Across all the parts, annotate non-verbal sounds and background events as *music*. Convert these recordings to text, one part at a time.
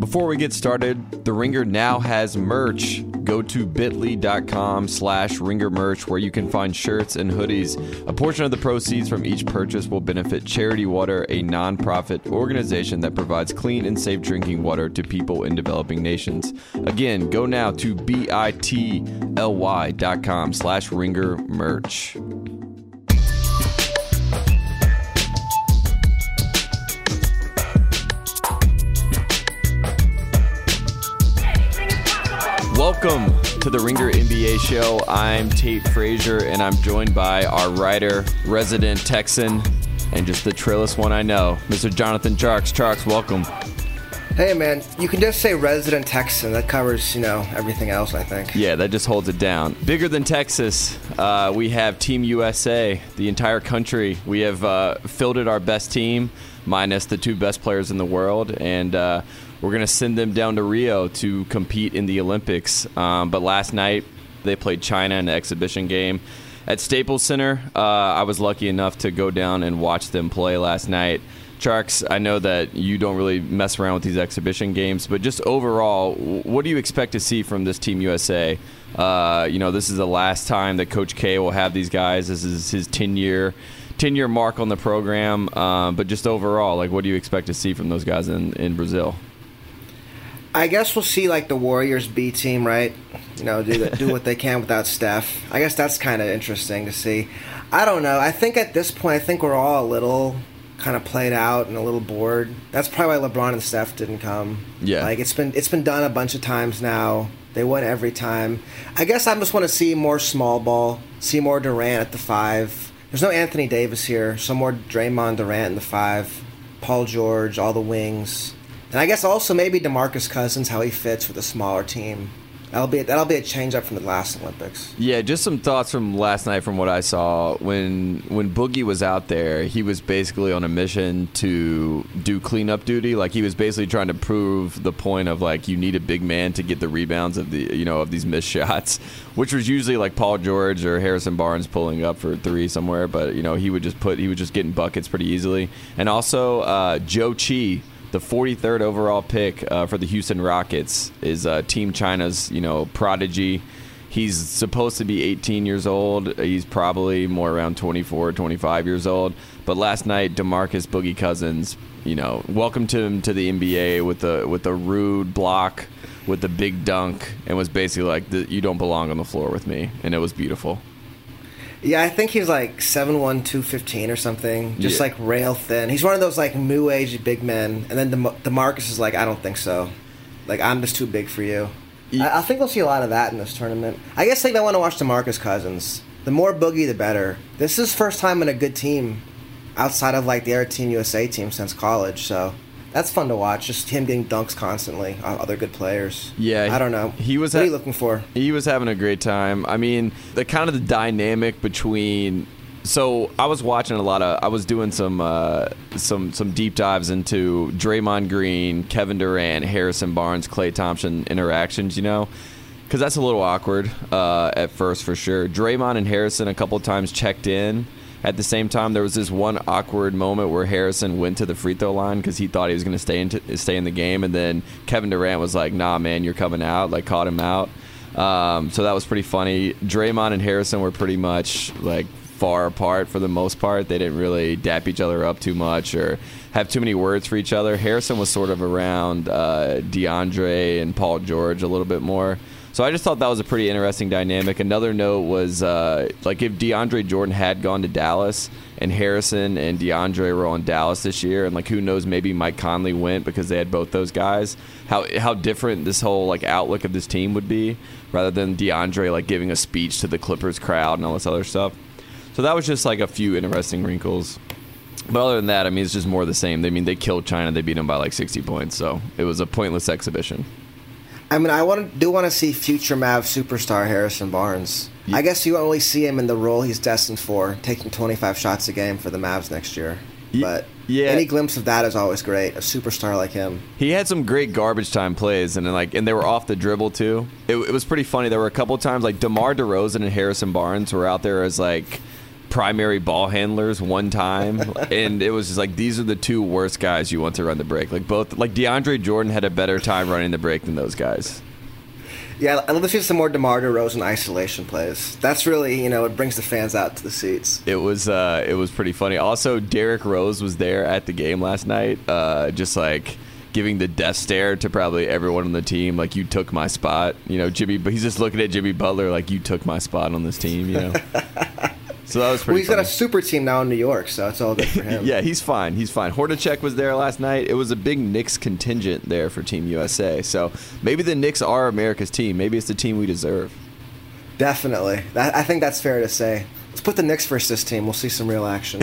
Before we get started, The Ringer now has merch. Go to bit.ly.com slash ringer merch where you can find shirts and hoodies. A portion of the proceeds from each purchase will benefit Charity Water, a nonprofit organization that provides clean and safe drinking water to people in developing nations. Again, go now to bit.ly.com slash ringer Welcome to the Ringer NBA show. I'm Tate Frazier, and I'm joined by our writer, resident Texan, and just the trillest one I know, Mr. Jonathan Tjarks. Tjarks, welcome. Hey man, you can just say resident Texan. That covers, you know, everything else. I think. Yeah, that just holds it down. Bigger than Texas, uh, we have Team USA, the entire country. We have uh, fielded our best team, minus the two best players in the world, and uh, we're going to send them down to Rio to compete in the Olympics. Um, but last night, they played China in an exhibition game at Staples Center. Uh, I was lucky enough to go down and watch them play last night. Tjarks, I know that you don't really mess around with these exhibition games, but just overall, what do you expect to see from this Team USA? Uh, you know, this is the last time that Coach K will have these guys. This is his 10 year. 10 year mark on the program, uh, but just overall, like, what do you expect to see from those guys in, in Brazil? I guess we'll see like the Warriors B team, right? You know, do the, do what they can without Steph. I guess that's kind of interesting to see. I don't know. I think at this point, I think we're all a little kind of played out and a little bored. That's probably why LeBron and Steph didn't come. Yeah, like it's been it's been done a bunch of times now. They win every time. I guess I just want to see more small ball, see more Durant at the five. There's no Anthony Davis here, so more Draymond Durant in the five, Paul George, all the wings. And I guess also maybe DeMarcus Cousins, how he fits with a smaller team. That'll be that'll be a change up from the last Olympics. Yeah, just some thoughts from last night from what I saw. When when Boogie was out there, he was basically on a mission to do cleanup duty. Like he was basically trying to prove the point of like you need a big man to get the rebounds of the you know of these missed *laughs* shots, which was usually like Paul George or Harrison Barnes pulling up for three somewhere. But you know he would just put he was just getting buckets pretty easily. And also uh, Zhou Qi the 43rd overall pick uh, for the Houston Rockets is uh, Team China's, you know, prodigy. He's supposed to be 18 years old. He's probably more around 24, 25 years old. But last night, DeMarcus Boogie Cousins, you know, welcomed him to the NBA with a with a rude block, with a big dunk, and was basically like, "You don't belong on the floor with me," and it was beautiful. Yeah, I think he's like seven one two fifteen or something. Just yeah. like rail thin. He's one of those like new age big men. And then the DeMarcus is like, I don't think so. Like I'm just too big for you. Yeah. I, I, think we'll see a lot of that in this tournament. I guess like I want to watch DeMarcus Cousins. The more boogie, the better. This is first time in a good team outside of like the Air Team USA team since college. So that's fun to watch. Just him getting dunks constantly on other good players. Yeah, I don't know. He was. What ha- are you looking for? He was having a great time. I mean, the kind of the dynamic between. So I was watching a lot of. I was doing some uh, some some deep dives into Draymond Green, Kevin Durant, Harrison Barnes, Klay Thompson interactions. You know. Because that's a little awkward uh, at first, for sure. Draymond and Harrison a couple times checked in, at the same time, there was this one awkward moment where Harrison went to the free throw line because he thought he was going to stay in the game, and then Kevin Durant was like, "Nah, man, you're coming out." Like caught him out. Um, so that was pretty funny. Draymond and Harrison were pretty much like far apart for the most part. They didn't really dap each other up too much or have too many words for each other. Harrison was sort of around uh, DeAndre and Paul George a little bit more. So I just thought that was a pretty interesting dynamic. Another note was uh, like if DeAndre Jordan had gone to Dallas and Harrison and DeAndre were on Dallas this year, and like who knows, maybe Mike Conley went because they had both those guys. How how different this whole like outlook of this team would be, rather than DeAndre like giving a speech to the Clippers crowd and all this other stuff. So that was just like a few interesting wrinkles. But other than that, I mean, it's just more the same. I mean, they killed China. They beat them by like 60 points. So it was a pointless exhibition. I mean, I want do want to see future Mav superstar Harrison Barnes. Yeah. I guess you only see him in the role he's destined for, taking 25 shots a game for the Mavs next year. Yeah. But yeah. any glimpse of that is always great. A superstar like him. He had some great garbage time plays, and like, and they were off the dribble too. It, it was pretty funny. There were a couple times like DeMar DeRozan and Harrison Barnes were out there as like primary ball handlers one time, *laughs* and it was just like these are the two worst guys you want to run the break. Like both, like DeAndre Jordan had a better time running the break than those guys. Yeah, I love to see some more DeMar DeRozan isolation plays. That's really, you know, it brings the fans out to the seats. It was, uh, it was pretty funny. Also, Derrick Rose was there at the game last night, uh, just like giving the death stare to probably everyone on the team, like you took my spot. You know, Jimmy, but he's just looking at Jimmy Butler like you took my spot on this team. You know. *laughs* So that was pretty. Well, he's funny. got a super team now in New York, so it's all good for *laughs* him. yeah, he's fine. He's fine. Hornacek was there last night. It was a big Knicks contingent there for Team USA. So maybe the Knicks are America's team. Maybe it's the team we deserve. Definitely. That, I think that's fair to say. Let's put the Knicks versus this team. We'll see some real action.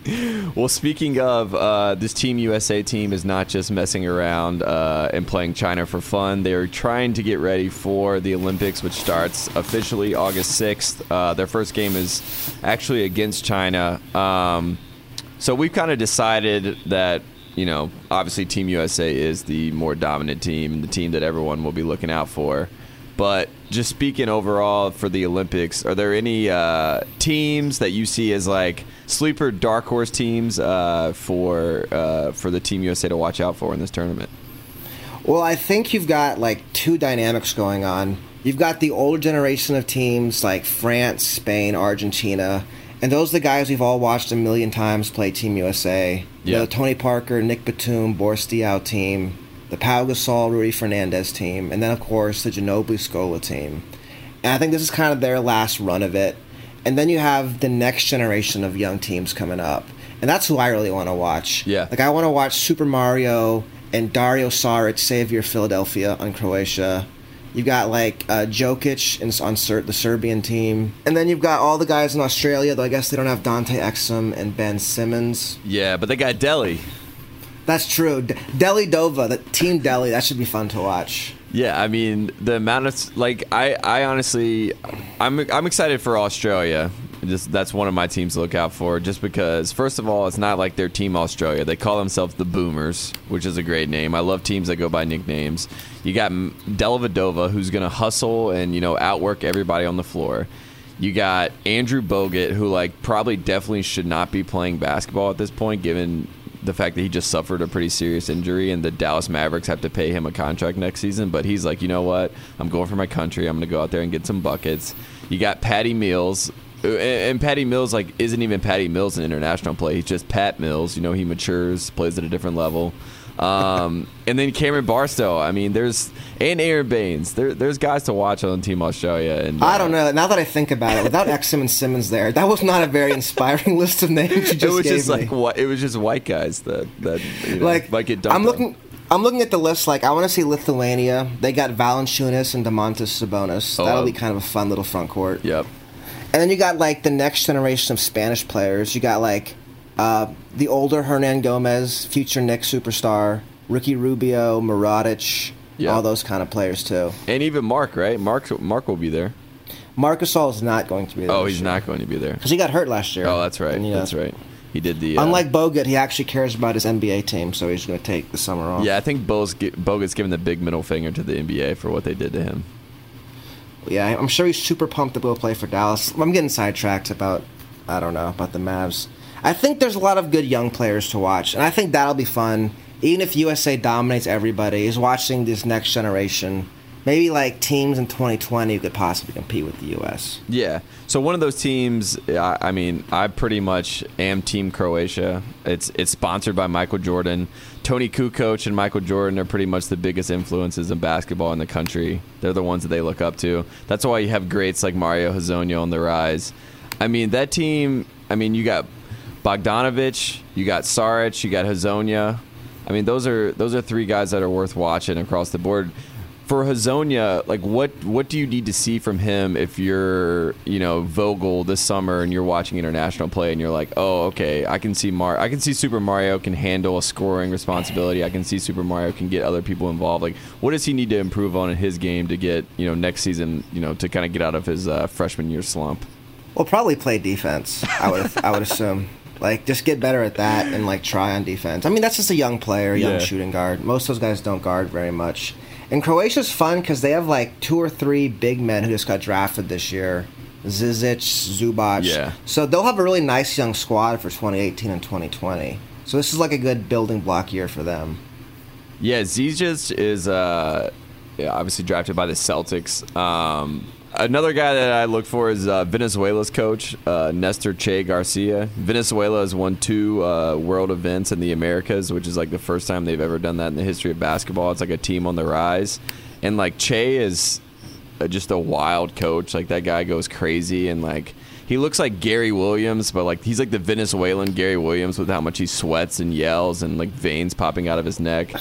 *laughs* well, speaking of, uh, this Team USA team is not just messing around uh, and playing China for fun. They're trying to get ready for the Olympics, which starts officially August 6th. Uh, their first game is actually against China. Um, so we've kind of decided that, you know, obviously Team USA is the more dominant team, and the team that everyone will be looking out for. But just speaking overall for the Olympics, are there any uh, teams that you see as like sleeper dark horse teams uh, for uh, for the Team USA to watch out for in this tournament? Well, I think you've got like two dynamics going on. You've got the older generation of teams like France, Spain, Argentina, and those are the guys we've all watched a million times play Team USA. Yeah. The Tony Parker, Nick Batum, Boris Diaw team, the Pau Gasol, Rudy Fernandez team, and then of course the Ginobili Scola team. And I think this is kind of their last run of it. And then you have the next generation of young teams coming up. And that's who I really want to watch. Yeah. Like I want to watch Super Mario and Dario Saric, Savior Philadelphia on Croatia. You've got like uh, Jokic in, on Ser- the Serbian team, and then you've got all the guys in Australia. Though I guess they don't have Dante Exum and Ben Simmons. Yeah, but they got Delly. That's true. D- Dellavedova, the team Delhi, that should be fun to watch. Yeah, I mean the amount of like I, I honestly, I'm I'm excited for Australia. Just that's one of my teams to look out for. Just because, first of all, it's not like they're Team Australia. They call themselves the Boomers, which is a great name. I love teams that go by nicknames. You got Dellavedova, who's going to hustle and you know outwork everybody on the floor. You got Andrew Bogut, who like probably definitely should not be playing basketball at this point, given the fact that he just suffered a pretty serious injury and the Dallas Mavericks have to pay him a contract next season. But he's like, you know what? I'm going for my country. I'm going to go out there and get some buckets. You got Patty Mills. uh, And and Patty Mills like isn't even Patty Mills in international play. He's just Pat Mills. You know, he matures, plays at a different level. Um, and then Cameron Bairstow. I mean, there's and Aron Baynes. There, there's guys to watch on Team Australia. And I uh, don't know. Now that I think about it, without Exum and Simmons there, that was not a very inspiring *laughs* list of names you just It was just me. like what? It was just white guys that that you know, like might get dunked I'm on. looking. I'm looking at the list. Like I want to see Lithuania. They got Valanciunas and Domantas Sabonis. Oh, That'll um, be kind of a fun little front court. Yep. And then you got like the next generation of Spanish players. You got like uh, the older Hernangomez, future Knicks superstar, Ricky Rubio, Mirotic, Yeah. all those kind of players too. And even Mark, right? Mark Mark will be there. Marc Gasol is not going to be there. Oh, he's not going to be there. because he got hurt last year. Oh, that's right. And, you know, That's right. He did the. Uh, Unlike Bogut, he actually cares about his NBA team, so he's going to take the summer off. yeah, I think Bo's, Bogut's giving the big middle finger to the NBA for what they did to him. Yeah, I'm sure he's super pumped to go play for Dallas. I'm getting sidetracked about, I don't know, about the Mavs. I think there's a lot of good young players to watch, and I think that'll be fun. Even if USA dominates everybody, is watching this next generation. Maybe like teams in 2020 who could possibly compete with the U.S. Yeah. So one of those teams, I, I mean, I pretty much am Team Croatia. It's it's sponsored by Michael Jordan. Toni Kukoc and Michael Jordan are pretty much the biggest influences in basketball in the country. They're the ones that they look up to. That's why you have greats like Mario Hezonja on the rise. I mean, that team. I mean, you got Bogdanovich, you got Saric, you got Hezonja. I mean, those are those are three guys that are worth watching across the board. For Hezonja, like what what do you need to see from him if you're you know Vogel this summer and you're watching international play and you're like, oh okay, I can see Mar I can see Super Mario can handle a scoring responsibility. I can see Super Mario can get other people involved. Like, what does he need to improve on in his game to get you know next season you know to kind of get out of his uh, freshman year slump? Well, probably play defense. I would I would assume. Like just get better at that and like try on defense. I mean, that's just a young player, young Yeah. shooting guard. Most of those guys don't guard very much. And Croatia's fun because they have like two or three big men who just got drafted this year. Zizic, Zubac. Yeah. So they'll have a really nice young squad for 2018 and 2020. So this is like a good building block year for them. Yeah, Zizic is uh, obviously drafted by the Celtics. Um, another guy that I look for is uh, Venezuela's coach, uh, Nestor Che Garcia. Venezuela has won two uh, world events in the Americas, which is like the first time they've ever done that in the history of basketball. It's like a team on the rise. And like Che is uh, just a wild coach. Like that guy goes crazy and like he looks like Gary Williams, but like he's like the Venezuelan Gary Williams with how much he sweats and yells and like veins popping out of his neck.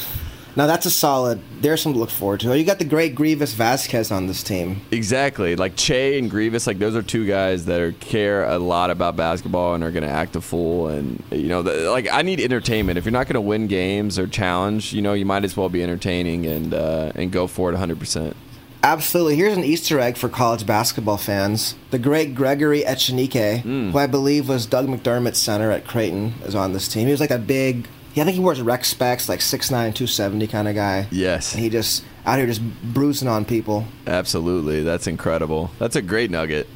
Now that's a solid. There's some to look forward to. You got the great Greivis Vasquez on this team. Exactly, like Che and Grievous. like those are two guys that are, care a lot about basketball and are going to act a fool. And you know, the, like I need entertainment. If you're not going to win games or challenge, you know, you might as well be entertaining and uh, and go for it 100. percent Absolutely. Here's an Easter egg for college basketball fans. The great Gregory Echenique, Mm. who I believe was Doug McDermott's center at Creighton, is on this team. He was like a big, yeah, I think he wears rec specs, like 6'9", 270 kind of guy. Yes, And he just out here just bruising on people. absolutely. That's incredible. That's a great nugget.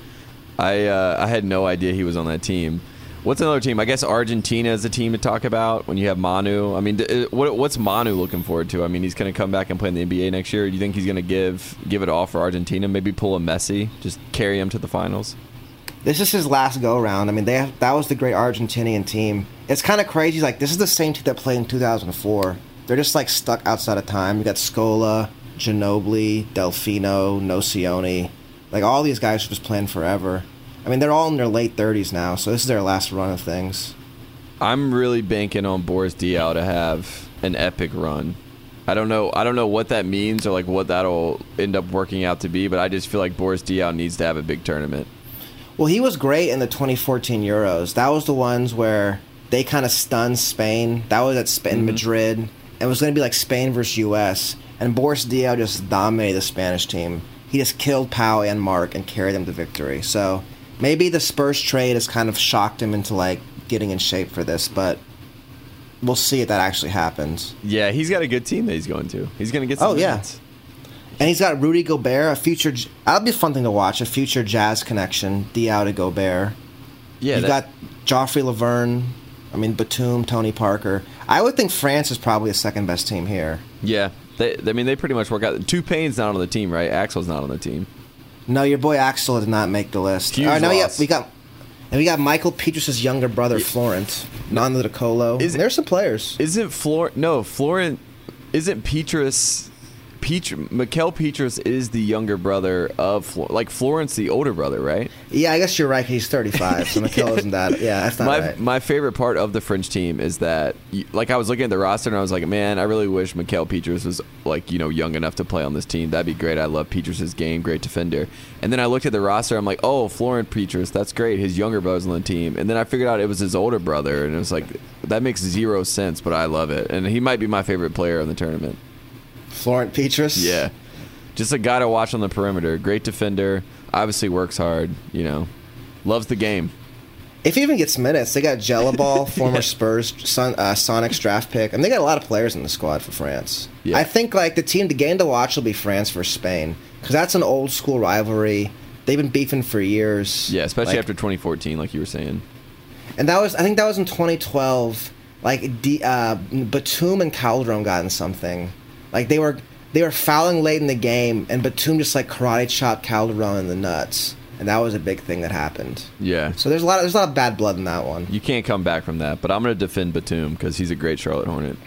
I uh, I had no idea he was on that team. What's another team? I guess Argentina is a team to talk about when you have Manu. I mean, uh, what, what's Manu looking forward to? I mean, he's going to come back and play in the NBA next year. Do you think he's going to give give it all for Argentina? Maybe pull a Messi, just carry him to the finals. This is his last go round. I mean, they have, that was the great Argentinian team. It's kind of crazy. Like this is the same team that played in 2004. They're just like stuck outside of time. You got Scola, Ginobili, Delfino, Nocioni. Like all these guys just playing forever. I mean, they're all in their late 30s now, so this is their last run of things. I'm really banking on Boris Diaw to have an epic run. I don't know. I don't know what that means or like what that'll end up working out to be, but I just feel like Boris Diaw needs to have a big tournament. Well, he was great in the 2014 Euros. That was the ones where they kind of stunned Spain. That was at Spain, mm-hmm. Madrid, and it was going to be like Spain versus U.S. And Boris Diaw just dominated the Spanish team. He just killed Pau and Mark and carried them to victory. So maybe the Spurs trade has kind of shocked him into like getting in shape for this, but we'll see if that actually happens. Yeah, he's got a good team that he's going to. He's going to get some Oh, yeah. And he's got Rudy Gobert, a future. That'll be a fun thing to watch. A future Jazz connection. Diaw to Gobert. Yeah, you that- got Joffrey Lauvergne. I mean Batum, Tony Parker. I would think France is probably the second best team here. Yeah, they, I mean, they pretty much work out. Two Payne's not on the team, right? Axel's not on the team. No, your boy Axel did not make the list. Huge All right, now we got, loss. we got and we got Michael Pietrus's younger brother Florent, Nando De Colo. Is- There's some players. Isn't Flor? No, Florent. Isn't Pietrus? Petr, Mikel Pietrus is the younger brother of Flor, like Florence, the older brother, right? Yeah, I guess you're right. He's 35, so *laughs* Mikel isn't that. Yeah, that's not my right. my favorite part of the French team is that, like, I was looking at the roster and I was like, man, I really wish Mikel Pietrus was like, you know, young enough to play on this team. That'd be great. I love Pietrus's game, great defender. And then I looked at the roster. I'm like, oh, Florent Pietrus, that's great. His younger brother's on the team. And then I figured out it was his older brother, and it was like, that makes zero sense, but I love it. And he might be my favorite player in the tournament. Florent Pietrus. Yeah, just a guy to watch on the perimeter. Great defender. Obviously works hard. You know, loves the game. If he even gets minutes, they got Gelabale, *laughs* former Spurs Son, uh, Sonics draft pick. I mean, they got a lot of players in the squad for France. Yeah. I think like the team, the game to watch will be France versus Spain because that's an old school rivalry. They've been beefing for years. Yeah, especially Like, after 2014, like you were saying. And that was, I think that was in 2012. Like D, uh, Batum and Calderon got in something. Like they were they were fouling late in the game, and Batum just like karate chopped Calderon in the nuts, and that was a big thing that happened. Yeah. So there's a lot of, there's a lot of bad blood in that one. You can't come back from that, but I'm going to defend Batum because he's a great Charlotte Hornet.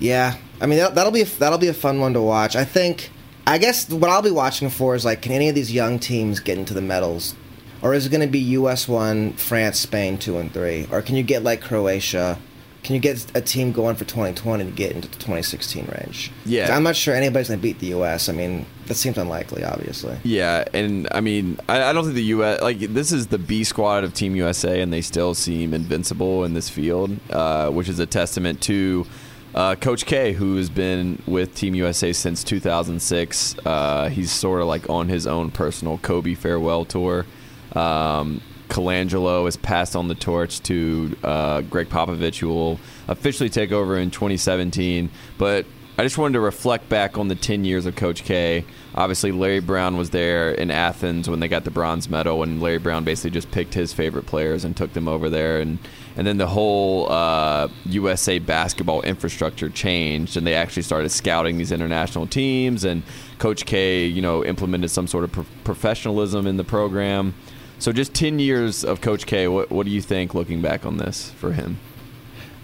Yeah, I mean that, that'll be a, that'll be a fun one to watch. I think. I guess what I'll be watching for is like, can any of these young teams get into the medals, or is it going to be U.S. one, France, Spain two and three, or can you get like Croatia? Can you get a team going for 2020 to get into the 2016 range? Yeah, I'm not sure anybody's going to beat the U.S. I mean, that seems unlikely, obviously. Yeah, and I mean, I, I don't think the U.S. like this is the B squad of Team USA, and they still seem invincible in this field, uh, which is a testament to uh, Coach K, who has been with Team USA since 2006. Uh, he's sort of like on his own personal Kobe farewell tour. Um, Colangelo has passed on the torch to uh, Gregg Popovich, who will officially take over in 2017. But I just wanted to reflect back on the 10 years of Coach K. Obviously, Larry Brown was there in Athens when they got the bronze medal, and Larry Brown basically just picked his favorite players and took them over there. And, and then the whole uh, USA basketball infrastructure changed, and they actually started scouting these international teams. And Coach K, you know, implemented some sort of pro- professionalism in the program. So, just 10 years of Coach K, what, what do you think looking back on this for him?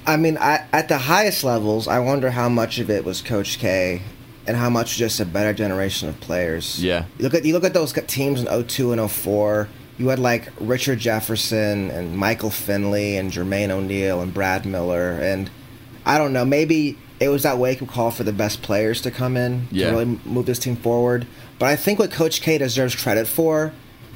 I mean, I, at the highest levels, I wonder how much of it was Coach K and how much just a better generation of players. Yeah. You look at you look at those teams in 02 and 04. You had like Richard Jefferson and Michael Finley and Jermaine O'Neal and Brad Miller and I don't know, maybe it was that wake up call for the best players to come in Yeah. to really move this team forward. But I think what Coach K deserves credit for,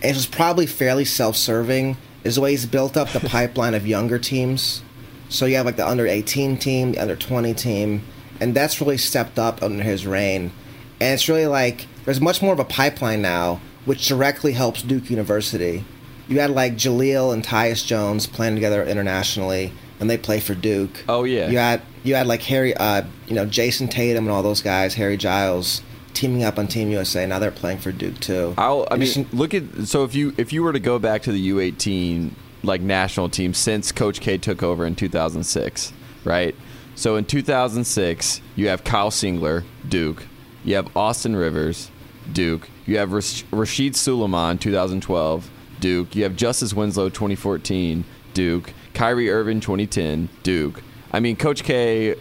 it was probably fairly self serving, is the way he's built up the pipeline of younger teams. So you have like the under 18 team, the under 20 team, and that's really stepped up under his reign. And it's really like there's much more of a pipeline now, which directly helps Duke University. You had like Jahlil and Tyus Jones playing together internationally, and they play for Duke. Oh, yeah. You had you had like Harry, uh, you know, Jayson Tatum and all those guys, Harry Giles, teaming up on Team USA. Now they're playing for Duke too. I'll, I mean, just- look at so if you if you were to go back to the U18 like national team since Coach K took over in 2006, right? So in 2006, you have Kyle Singler, Duke. You have Austin Rivers, Duke. You have Rash- Rasheed Sulaimon, 2012, Duke. You have Justice Winslow, 2014, Duke. Kyrie Irving, 2010, Duke. I mean, Coach K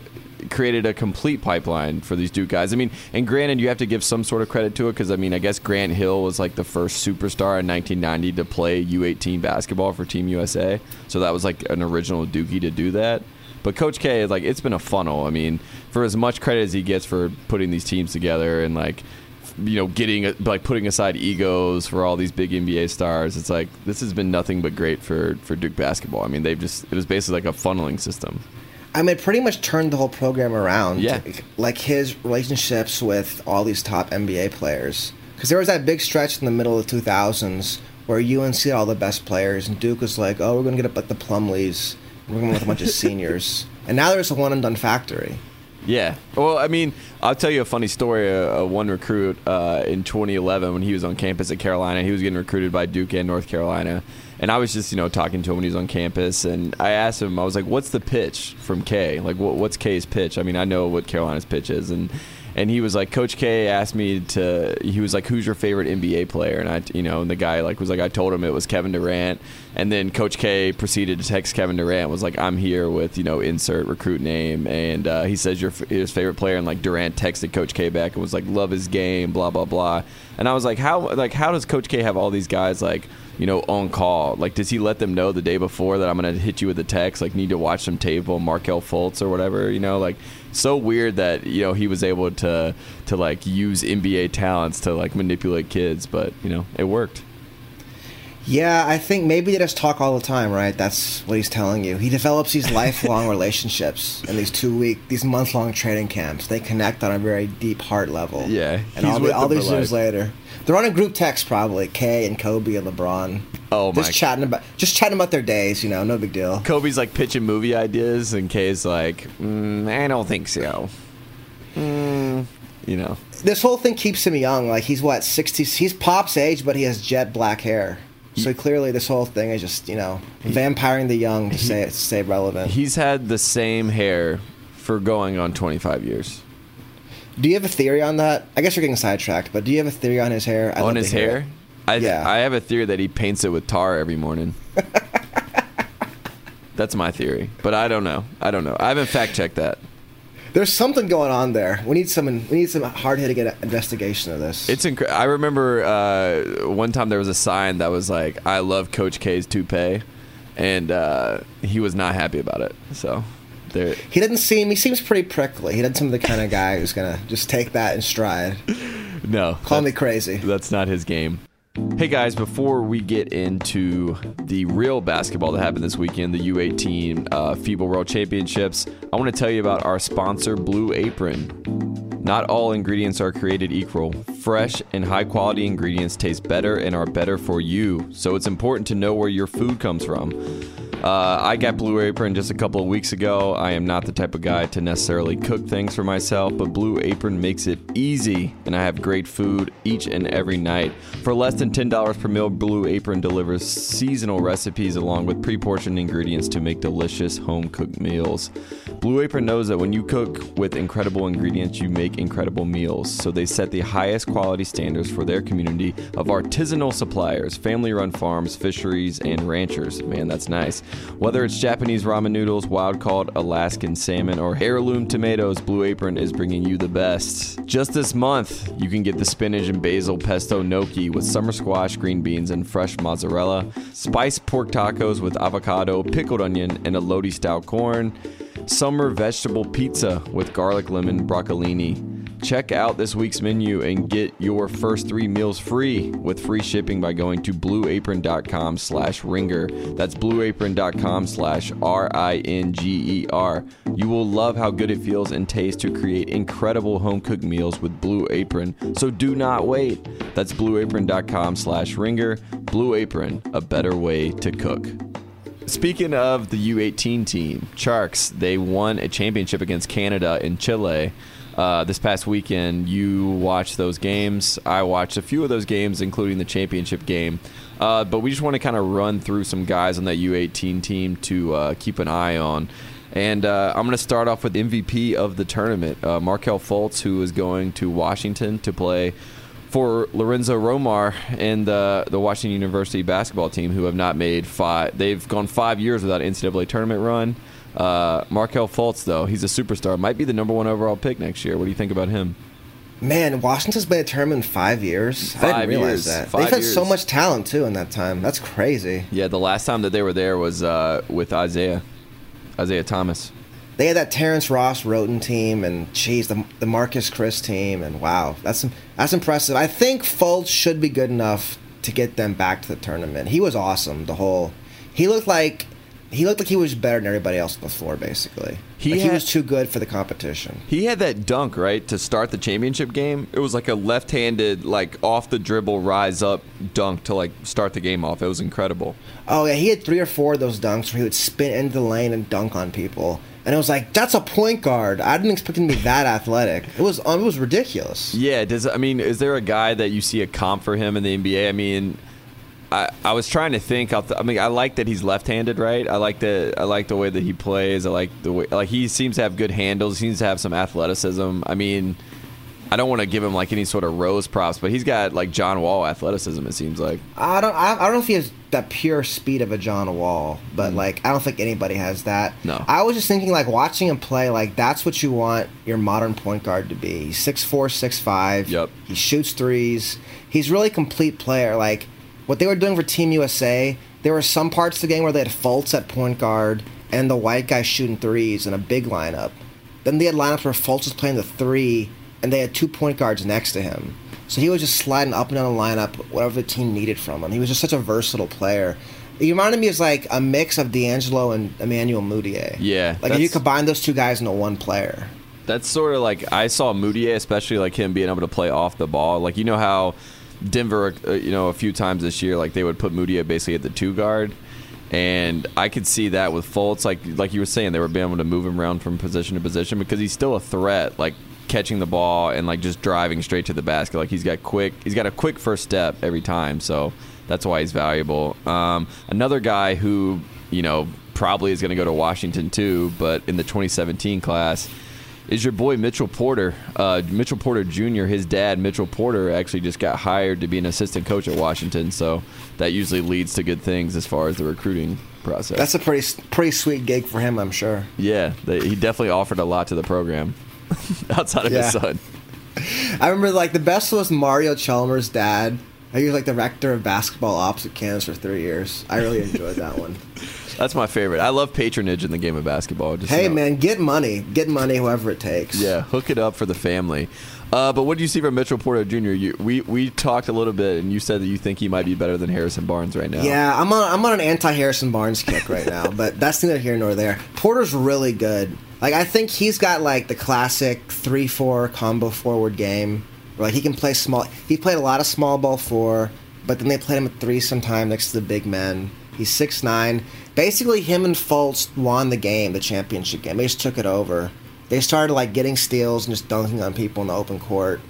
created a complete pipeline for these Duke guys. I mean, and granted, you have to give some sort of credit to it because I mean, I guess Grant Hill was like the first superstar in 1990 to play U18 basketball for Team USA, so that was like an original Dookie to do that. But Coach K is like it's been a funnel. I mean, for as much credit as he gets for putting these teams together and like you know getting like putting aside egos for all these big NBA stars, it's like this has been nothing but great for for Duke basketball. I mean, they've just it was basically like a funneling system. I mean, it pretty much turned the whole program around. Yeah. Like his relationships with all these top NBA players. Because there was that big stretch in the middle of the 2000s where UNC had all the best players, and Duke was like, oh, we're going to get up at the Plumlees. We're going with a bunch of *laughs* seniors. And now there's a one and done factory. Yeah. Well, I mean, I'll tell you a funny story. Uh, one recruit uh, in 2011, when he was on campus at Carolina, he was getting recruited by Duke and North Carolina. And I was just, you know, talking to him when he was on campus, and I asked him, I was like, "What's the pitch from K? Like, what, what's K's pitch? I mean, I know what Carolina's pitch is." And and he was like, "Coach K asked me to." He was like, "Who's your favorite NBA player?" And I, you know, and the guy like was like, "I told him it was Kevin Durant." And then Coach K proceeded to text Kevin Durant, was like, "I'm here with you know insert recruit name," and uh, he says your his favorite player, and like Durant texted Coach K back and was like, "Love his game," blah blah blah. And I was like, "How like how does Coach K have all these guys like?" you know, on call? Like, does he let them know the day before that I'm going to hit you with a text, like, need to watch some on Markelle Fultz or whatever? You know, like, so weird that you know he was able to to like use NBA talents to like manipulate kids, but you know, it worked. Yeah, I think maybe they just talk all the time, right? That's what he's telling you. He develops these lifelong *laughs* relationships in these two week, these month long training camps. They connect on a very deep heart level. Yeah, and all, the, all these years life. later, they're on a group text probably. Kay and Kobe and LeBron. Oh, my! just chatting about just chatting about their days. You know, no big deal. Kobe's like pitching movie ideas, and Kay's like, mm, I don't think so. Mm, you know, This whole thing keeps him young. Like he's what sixty? He's Pop's age, but he has jet black hair. So clearly, this whole thing is just you know vampiring the young to stay stay relevant. he's had the same hair for going on 25 years. Do you have a theory on that? I guess you're getting sidetracked, but do you have a theory on his hair? I'd on his hair. I Yeah. I have a theory that he paints it with tar every morning. *laughs* That's my theory, but I don't know. I don't know. I haven't fact checked that. There's something going on there. We need some. We need some hard hitting investigation of this. It's I remember uh, one time there was a sign that was like, "I love Coach K's toupee," and uh, he was not happy about it. So there, he doesn't seem. He seems pretty prickly. He doesn't seem the kind of guy who's gonna just take that in stride. no, Call me crazy. That's not his game. Hey guys, before we get into the real basketball that happened this weekend, the U18 uh, FIBA World Championships, I want to tell you about our sponsor, Blue Apron. Not all ingredients are created equal. Fresh and high quality ingredients taste better and are better for you, so it's important to know where your food comes from. Uh, I got Blue Apron just a couple of weeks ago. I am not the type of guy to necessarily cook things for myself, but Blue Apron makes it easy, and I have great food each and every night. For less than $10 per meal, Blue Apron delivers seasonal recipes along with pre portioned ingredients to make delicious home cooked meals. Blue Apron knows that when you cook with incredible ingredients, you make incredible meals. So they set the highest quality standards for their community of artisanal suppliers, family run farms, fisheries, and ranchers. Man, that's nice. Whether it's Japanese ramen noodles, wild caught Alaskan salmon, or heirloom tomatoes, Blue Apron is bringing you the best. Just this month, you can get the spinach and basil pesto gnocchi with summer squash, green beans, and fresh mozzarella, spiced pork tacos with avocado, pickled onion, and elote style corn, summer vegetable pizza with garlic lemon broccolini. Check out this week's menu and get your first three meals free with free shipping by going to blueapron.com slash ringer. That's blueapron.com slash R-I-N-G-E-R. You will love how good it feels and tastes to create incredible home-cooked meals with Blue Apron. So do not wait. That's blueapron.com slash ringer. Blue Apron, a better way to cook. Speaking of the U18 team, Tjarks, they won a championship against Canada in Chile uh, this past weekend. You watched those games. I watched a few of those games, including the championship game. Uh, but we just want to kind of run through some guys on that U18 team to uh, keep an eye on. And uh, I'm going to start off with MVP of the tournament, uh, Markelle Fultz, who is going to Washington to play for Lorenzo Romar and the the Washington University basketball team, who have not made five. They've gone five years without an NCAA tournament run. Uh, Markelle Fultz, though, he's a superstar. Might be the number one overall pick next year. What do you think about him? Man, Washington's been a tournament in five years. Five I didn't realize years. that. Five They've had years. so much talent too in that time. That's crazy. Yeah, the last time that they were there was uh, with Isaiah, Isaiah Thomas. They had that Terrence Ross Wroten team, and geez, the, the Marquese Chriss team, and wow, that's that's impressive. I think Fultz should be good enough to get them back to the tournament. He was awesome. The whole he looked like he looked like he was better than everybody else on the floor. Basically, He Like, he was too good for the competition. He had that dunk right to start the championship game. It was like a left-handed, like off the dribble, rise up dunk to like start the game off. It was incredible. Oh yeah, he had three or four of those dunks where he would spin into the lane and dunk on people, and I was like that's a point guard. I didn't expect him to be that athletic. It was um, it was ridiculous. Yeah, does I mean, is there a guy that you see a comp for him in the NBA? I mean, I, I was trying to think. I mean, I like that he's left-handed, right? I like the I like the way that he plays. I like the way like he seems to have good handles. He seems to have some athleticism. I mean, I don't want to give him like any sort of rose props, but he's got like John Wall athleticism. It seems like. I don't I, I don't know if he has that pure speed of a John Wall, but mm. like I don't think anybody has that. No. I was just thinking like watching him play, like that's what you want your modern point guard to be. He's six four, six five. Yep. He shoots threes. He's really a complete player. Like what they were doing for Team USA, there were some parts of the game where they had Fultz at point guard and the white guy shooting threes in a big lineup. Then they had lineups where Fultz was playing the three and they had two point guards next to him. So he was just sliding up and down the lineup, whatever the team needed from him. He was just such a versatile player. He reminded me of like a mix of D'Angelo and Emmanuel Mudiay. Yeah, Like if you combine those two guys into one player. That's sort of like I saw Mudiay, especially like him being able to play off the ball. Like you know how Denver, uh, you know, a few times this year, like they would put Mudiay basically at the two guard, and I could see that with Fultz. Like like you were saying, they were being able to move him around from position to position because he's still a threat. Like catching the ball and like just driving straight to the basket. Like he's got quick, he's got a quick first step every time. So that's why he's valuable. Um, another guy who you know probably is going to go to Washington too, but in the 2017 class is your boy Mitchell Porter. Uh, Mitchell Porter Jr., his dad, Mitchell Porter, actually just got hired to be an assistant coach at Washington. So that usually leads to good things as far as the recruiting process. That's a pretty pretty sweet gig for him, I'm sure. yeah, they, he definitely offered a lot to the program *laughs* outside of his son. I remember like the best was Mario Chalmers' dad. He was like the rector of basketball ops at Kansas for three years. I really enjoyed that one. *laughs* That's my favorite. I love patronage in the game of basketball. Just, Hey know, man, get money, get money, whoever it takes. Yeah, hook it up for the family. Uh, but what do you see from Mitchell Porter Jr.? You, we we talked a little bit, and you said that you think he might be better than Harrison Barnes right now. Yeah, I'm on I'm on an anti Harrison Barnes kick right *laughs* now, but that's neither here nor there. Porter's really good. Like I think he's got like the classic three four combo forward game. Like he can play small. He played a lot of small ball four, but then they played him at three sometime next to the big men. He's six nine. Basically him and Fultz won the game, the championship game. They just took it over. They started like getting steals and just dunking on people in the open court.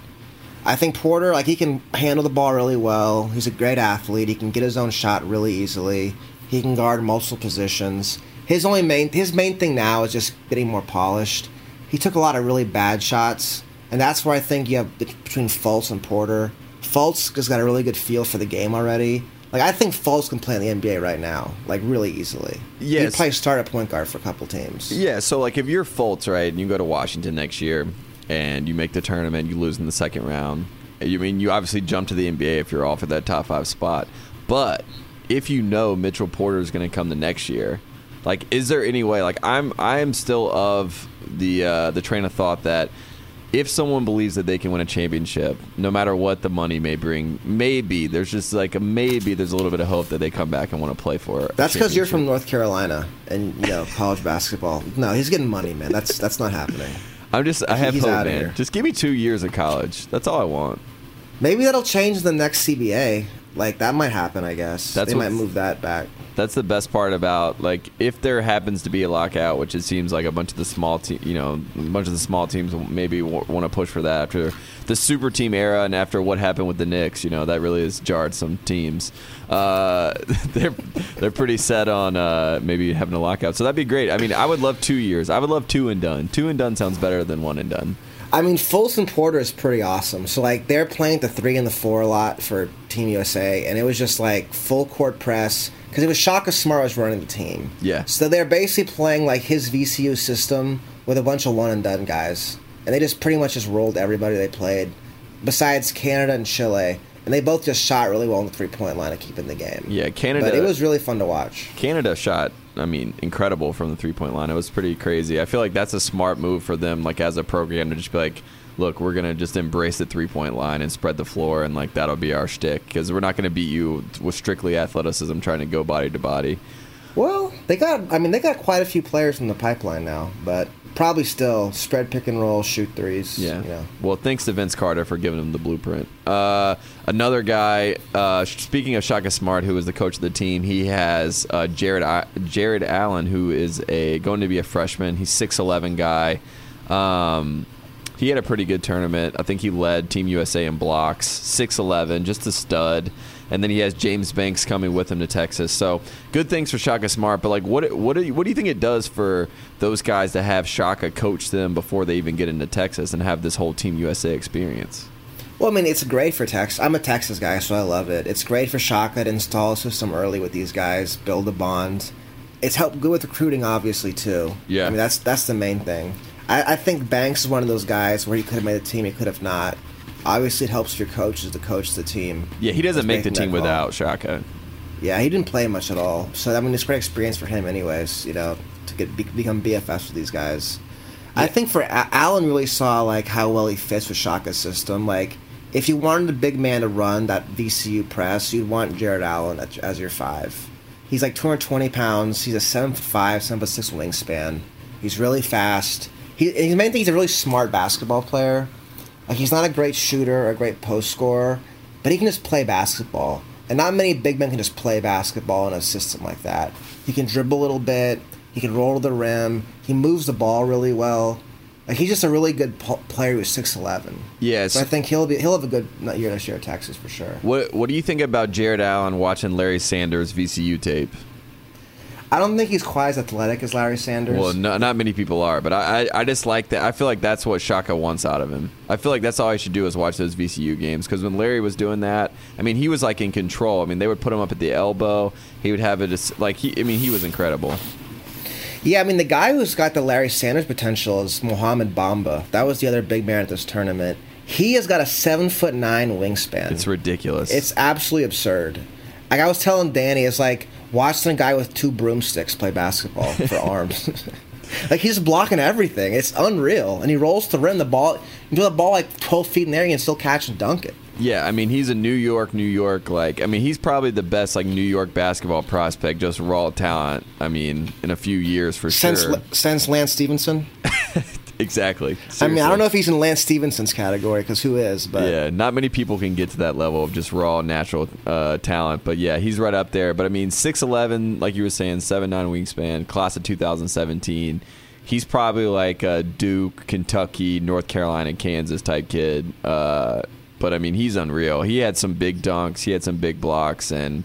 I think Porter, like he can handle the ball really well. He's a great athlete. He can get his own shot really easily. He can guard multiple positions. His only main his main thing now is just getting more polished. He took a lot of really bad shots, and that's where I think you have between Fultz and Porter. Fultz has got a really good feel for the game already. Like I think Fultz can play in the NBA right now, like really easily. Yeah, he'd probably start at point guard for a couple teams. Yeah, so like if you're Fultz, right, and you go to Washington next year and you make the tournament, you lose in the second round. You mean you obviously jump to the NBA if you're offered that top five spot. But if you know Mitchell Porter is going to come the next year, like is there any way? Like I'm I am still of the uh, the train of thought that if someone believes that they can win a championship, no matter what the money may bring, maybe there's just like a maybe there's a little bit of hope that they come back and want to play for. That's because you're from. North Carolina and you know college basketball. No, he's getting money, man. That's that's not happening. I'm just I have hope, man. here. Just give me two years of college. That's all I want. Maybe that'll change the next CBA. Like that might happen. I guess That's they might move that back. That's the best part about like if there happens to be a lockout, which it seems like a bunch of the small te- you know, a bunch of the small teams will maybe w- want to push for that after the super team era and after what happened with the Knicks. You know that really has jarred some teams. Uh, *laughs* they're they're pretty set on uh, maybe having a lockout, so that'd be great. I mean, I would love two years. I would love two and done. Two and done sounds better than one and done. I mean, Fultz and Porter is pretty awesome. So like they're playing the three and the four a lot for Team USA, and it was just like full court press because it was Shaka Smart was running the team. Yeah. So they're basically playing like his VCU system with a bunch of one and done guys, and they just pretty much just rolled everybody they played, besides Canada and Chile, and they both just shot really well on the three point line of keeping the game. Yeah, Canada. But it was really fun to watch. Canada shot, I mean, incredible from the three point line. It was pretty crazy. I feel like that's a smart move for them, like as a program, to just be like, look, we're gonna just embrace the three point line and spread the floor, and like that'll be our shtick because we're not gonna beat you with strictly athleticism, trying to go body to body. Well, they got. I mean, they got quite a few players in the pipeline now, but probably still spread pick and roll, shoot threes. Yeah. You know. Well, thanks to Vince Carter for giving him the blueprint. Uh, another guy. Uh, speaking of Shaka Smart, who is the coach of the team, he has uh, Jared I- Jarrett Allen, who is a going to be a freshman. He's six eleven guy. Um, he had a pretty good tournament. I think he led Team USA in blocks. Six eleven, just a stud. And then he has James Banks coming with him to Texas. So good things for Shaka Smart. But like, what what do you, what do you think it does for those guys to have Shaka coach them before they even get into Texas and have this whole Team USA experience? Well, I mean, it's great for Texas. I'm a Texas guy, so I love it. It's great for Shaka to install a system early with these guys, build a bond. It's helped good with recruiting, obviously, too. Yeah. I mean, that's that's the main thing. I, I think Banks is one of those guys where he could have made the team, he could have not. Obviously, it helps your coaches to coach the team. Yeah, he doesn't make the team without Shaka. Yeah, he didn't play much at all. So I mean, it's a great experience for him, anyways. You know, to get be, become BFFs with these guys. I think for Allen really saw like how well he fits with Shaka's system. Like, if you wanted a big man to run that VCU press, you'd want Jarrett Allen as, your five. He's like 220 pounds. He's a seven foot five, seven foot six wingspan. He's really fast. He, his main thing, he's a really smart basketball player. Like he's not a great shooter or a great post scorer, but he can just play basketball. And not many big men can just play basketball in a system like that. He can dribble a little bit. He can roll to the rim. He moves the ball really well. Like he's just a really good po- player who's six eleven. Yes. So I think he'll be he'll have a good year next year at Texas for sure. What What do you think about Jarrett Allen watching Larry Sanders VCU tape? I don't think he's quite as athletic as Larry Sanders. Well, no, not many people are, but I, I, I just like that. I feel like that's what Shaka wants out of him. I feel like that's all he should do is watch those VCU games. Because when Larry was doing that, I mean, he was like in control. I mean, they would put him up at the elbow. He would have it just like he. I mean, he was incredible. Yeah, I mean the guy who's got the Larry Sanders potential is Mohamed Bamba. That was the other big man at this tournament. He has got a seven foot nine wingspan. It's ridiculous. It's absolutely absurd. Like I was telling Danny, it's like watching a guy with two broomsticks play basketball for *laughs* arms. *laughs* like he's blocking everything. It's unreal, and he rolls to rim the ball. You throw the ball like twelve feet in the air, you can still catch and dunk it. Yeah, I mean he's a New York, New York. Like, I mean he's probably the best like New York basketball prospect, just raw talent. I mean, in a few years for Since sure. since Lance Stephenson, *laughs* exactly. I mean, I don't know if he's in Lance Stephenson's category because who is? But yeah, not many people can get to that level of just raw natural uh, talent. But yeah, he's right up there. But I mean, six eleven, like you were saying, seven nine wingspan, class of 2017. He's probably like a Duke, Kentucky, North Carolina, Kansas type kid. Uh, but I mean, he's unreal. He had some big dunks. He had some big blocks, and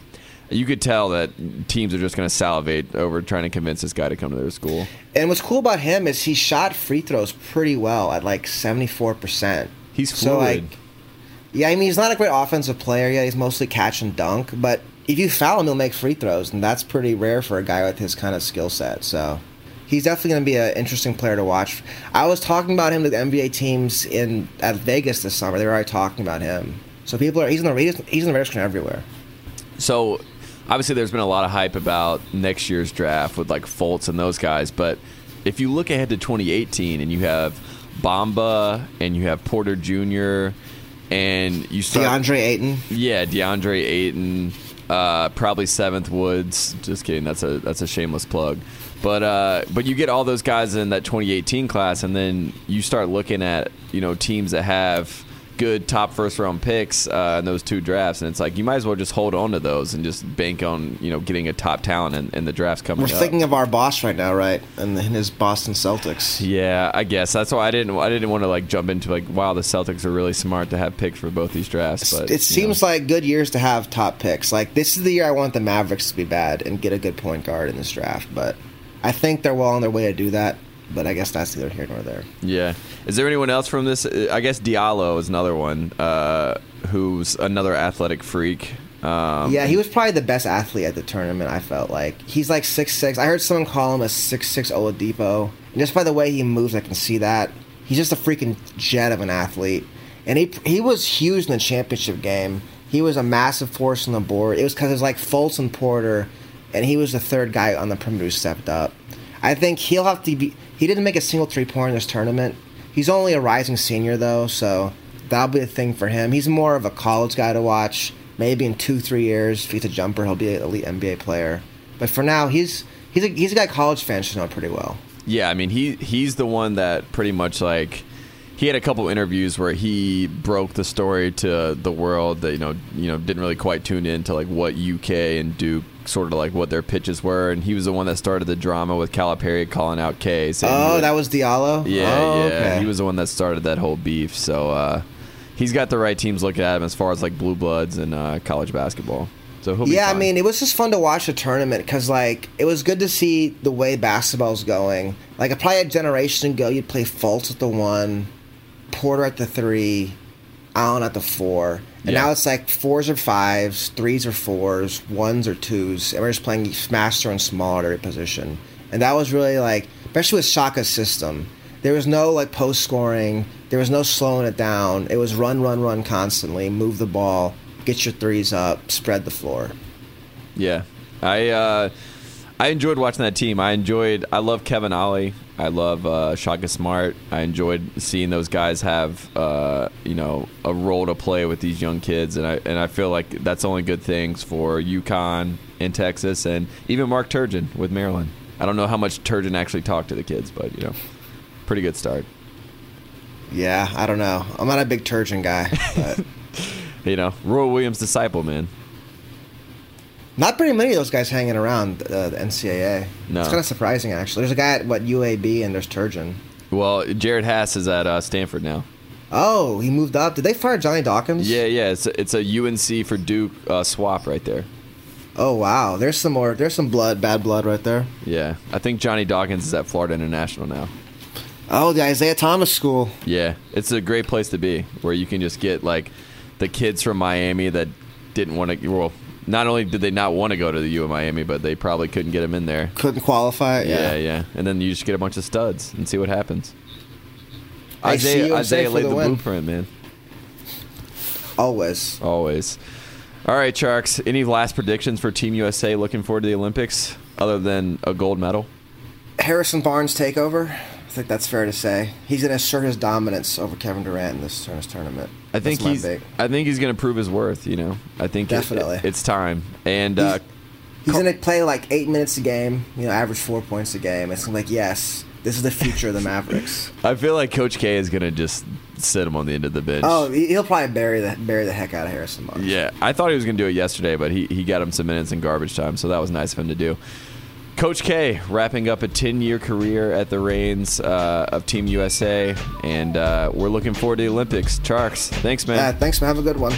you could tell that teams are just going to salivate over trying to convince this guy to come to their school. And what's cool about him is he shot free throws pretty well at like seventy four percent. He's So fluid. like, yeah, I mean he's not a great offensive player yet. He's mostly catch and dunk, but if you foul him, he'll make free throws, and that's pretty rare for a guy with his kind of skill set. So he's definitely going to be an interesting player to watch. I was talking about him to the NBA teams in at Vegas this summer. They were already talking about him. So people are he's in the radar, he's in the radar screen everywhere. So obviously, there's been a lot of hype about next year's draft with like Fultz and those guys. But if you look ahead to 2018 and you have Bamba and you have Porter Jr. and you start, DeAndre Ayton. yeah, DeAndre Ayton, uh, probably Seventh Woods. Just kidding. That's a that's a shameless plug. But uh, but you get all those guys in that 2018 class, and then you start looking at you know teams that have good top first round picks uh, in those two drafts, and it's like you might as well just hold on to those and just bank on you know getting a top talent in, in the drafts coming We're up. thinking of our boss right now, right? And his Boston Celtics. yeah, I guess that's why I didn't. I didn't want to like jump into like, wow, the Celtics are really smart to have picks for both these drafts. But it seems like good years to have top picks. Like this is the year I want the Mavericks to be bad and get a good point guard in this draft. But I think they're well on their way to do that. But I guess that's neither here nor there. Yeah. Is there anyone else from this? I guess Diallo is another one uh, who's another athletic freak. Um, yeah, he was probably the best athlete at the tournament. I felt like he's like six six. I heard someone call him a six six Oladipo. And just by the way he moves, I can see that he's just a freaking jet of an athlete. And he he was huge in the championship game. He was a massive force on the board. It was because it was like Fultz and Porter, and he was the third guy on the perimeter who stepped up. I think he'll have to be. He didn't make a single three pointer in this tournament. He's only a rising senior though, so that'll be a thing for him. He's more of a college guy to watch. Maybe in two, three years, if he's a jumper, he'll be an elite NBA player. But for now, he's he's a, he's a guy college fans should know pretty well. Yeah, I mean he he's the one that pretty much like he had a couple interviews where he broke the story to the world that you know you know didn't really quite tune in to like what UK and Duke sort of like what their pitches were, and he was the one that started the drama with Calipari calling out K. Oh, that was Diallo. Yeah, oh, yeah. okay. He was the one that started that whole beef. So uh, he's got the right teams looking at him as far as like blue bloods and uh, college basketball. So he'll be yeah, I mean, it was just fun to watch the tournament because, like, it was good to see the way basketball's going. Like, probably a generation ago, you'd play Fultz at the one, Porter at the three, Allen at the four, and Yeah. now it's like fours or fives, threes or fours, ones or twos, and we're just playing master and smaller at every position. And that was really like, especially with Shaka's system, there was no like post scoring, there was no slowing it down. It was run, run, run constantly, move the ball, get your threes up, spread the floor. Yeah, I uh, I enjoyed watching that team. I enjoyed. I love Kevin Ollie. I love uh, Shaka Smart. I enjoyed seeing those guys have uh, you know a role to play with these young kids, and I and I feel like that's only good things for UConn in Texas, and even Mark Turgeon with Maryland. I don't know how much Turgeon actually talked to the kids, but you know, pretty good start. Yeah, I don't know. I'm not a big Turgeon guy, but *laughs* You know, Roy Williams' disciple, man. Not very many of those guys hanging around uh, the NCAA. No. It's kind of surprising, actually. There's a guy at what UAB, and there's Turgeon. Well, Jerod Haase is at uh, Stanford now. Oh, he moved up. Did they fire Johnny Dawkins? Yeah, yeah. It's a, it's a UNC for Duke uh, swap right there. Oh wow, there's some more. There's some blood, bad blood right there. Yeah, I think Johnny Dawkins is at Florida International now. Oh, the Isiah Thomas School. Yeah, it's a great place to be where you can just get like the kids from Miami that didn't want to. Well, not only did they not want to go to the U of Miami, but they probably couldn't get them in there. Couldn't qualify. Yeah, Yeah. yeah, and then you just get a bunch of studs and see what happens. I see Isiah, you Isiah laid the the blueprint, man. Always. Always. All right, Tjarks. Any last predictions for Team USA looking forward to the Olympics other than a gold medal? Harrison Barnes takeover. I think that's fair to say. He's going to assert his dominance over Kevin Durant in this, in this tournament. I think he's. big. I think he's going to prove his worth. You know, I think Definitely. it- it's time. And uh, He's going to play like eight minutes a game. You know, average four points a game. It's like yes, This is the future of the Mavericks. *laughs* I feel like Coach K is gonna just sit him on the end of the bench. Oh, he- he'll probably bury the bury the heck out of Harrison Barnes. Yeah, I thought he was going to do it yesterday, but he, he got him some minutes in garbage time, so that was nice of him to do. Coach K wrapping up a 10 year career at the reins uh, of Team USA, and uh, we're looking forward to the Olympics. Tjarks, thanks, man. Yeah, thanks, man. Have a good one.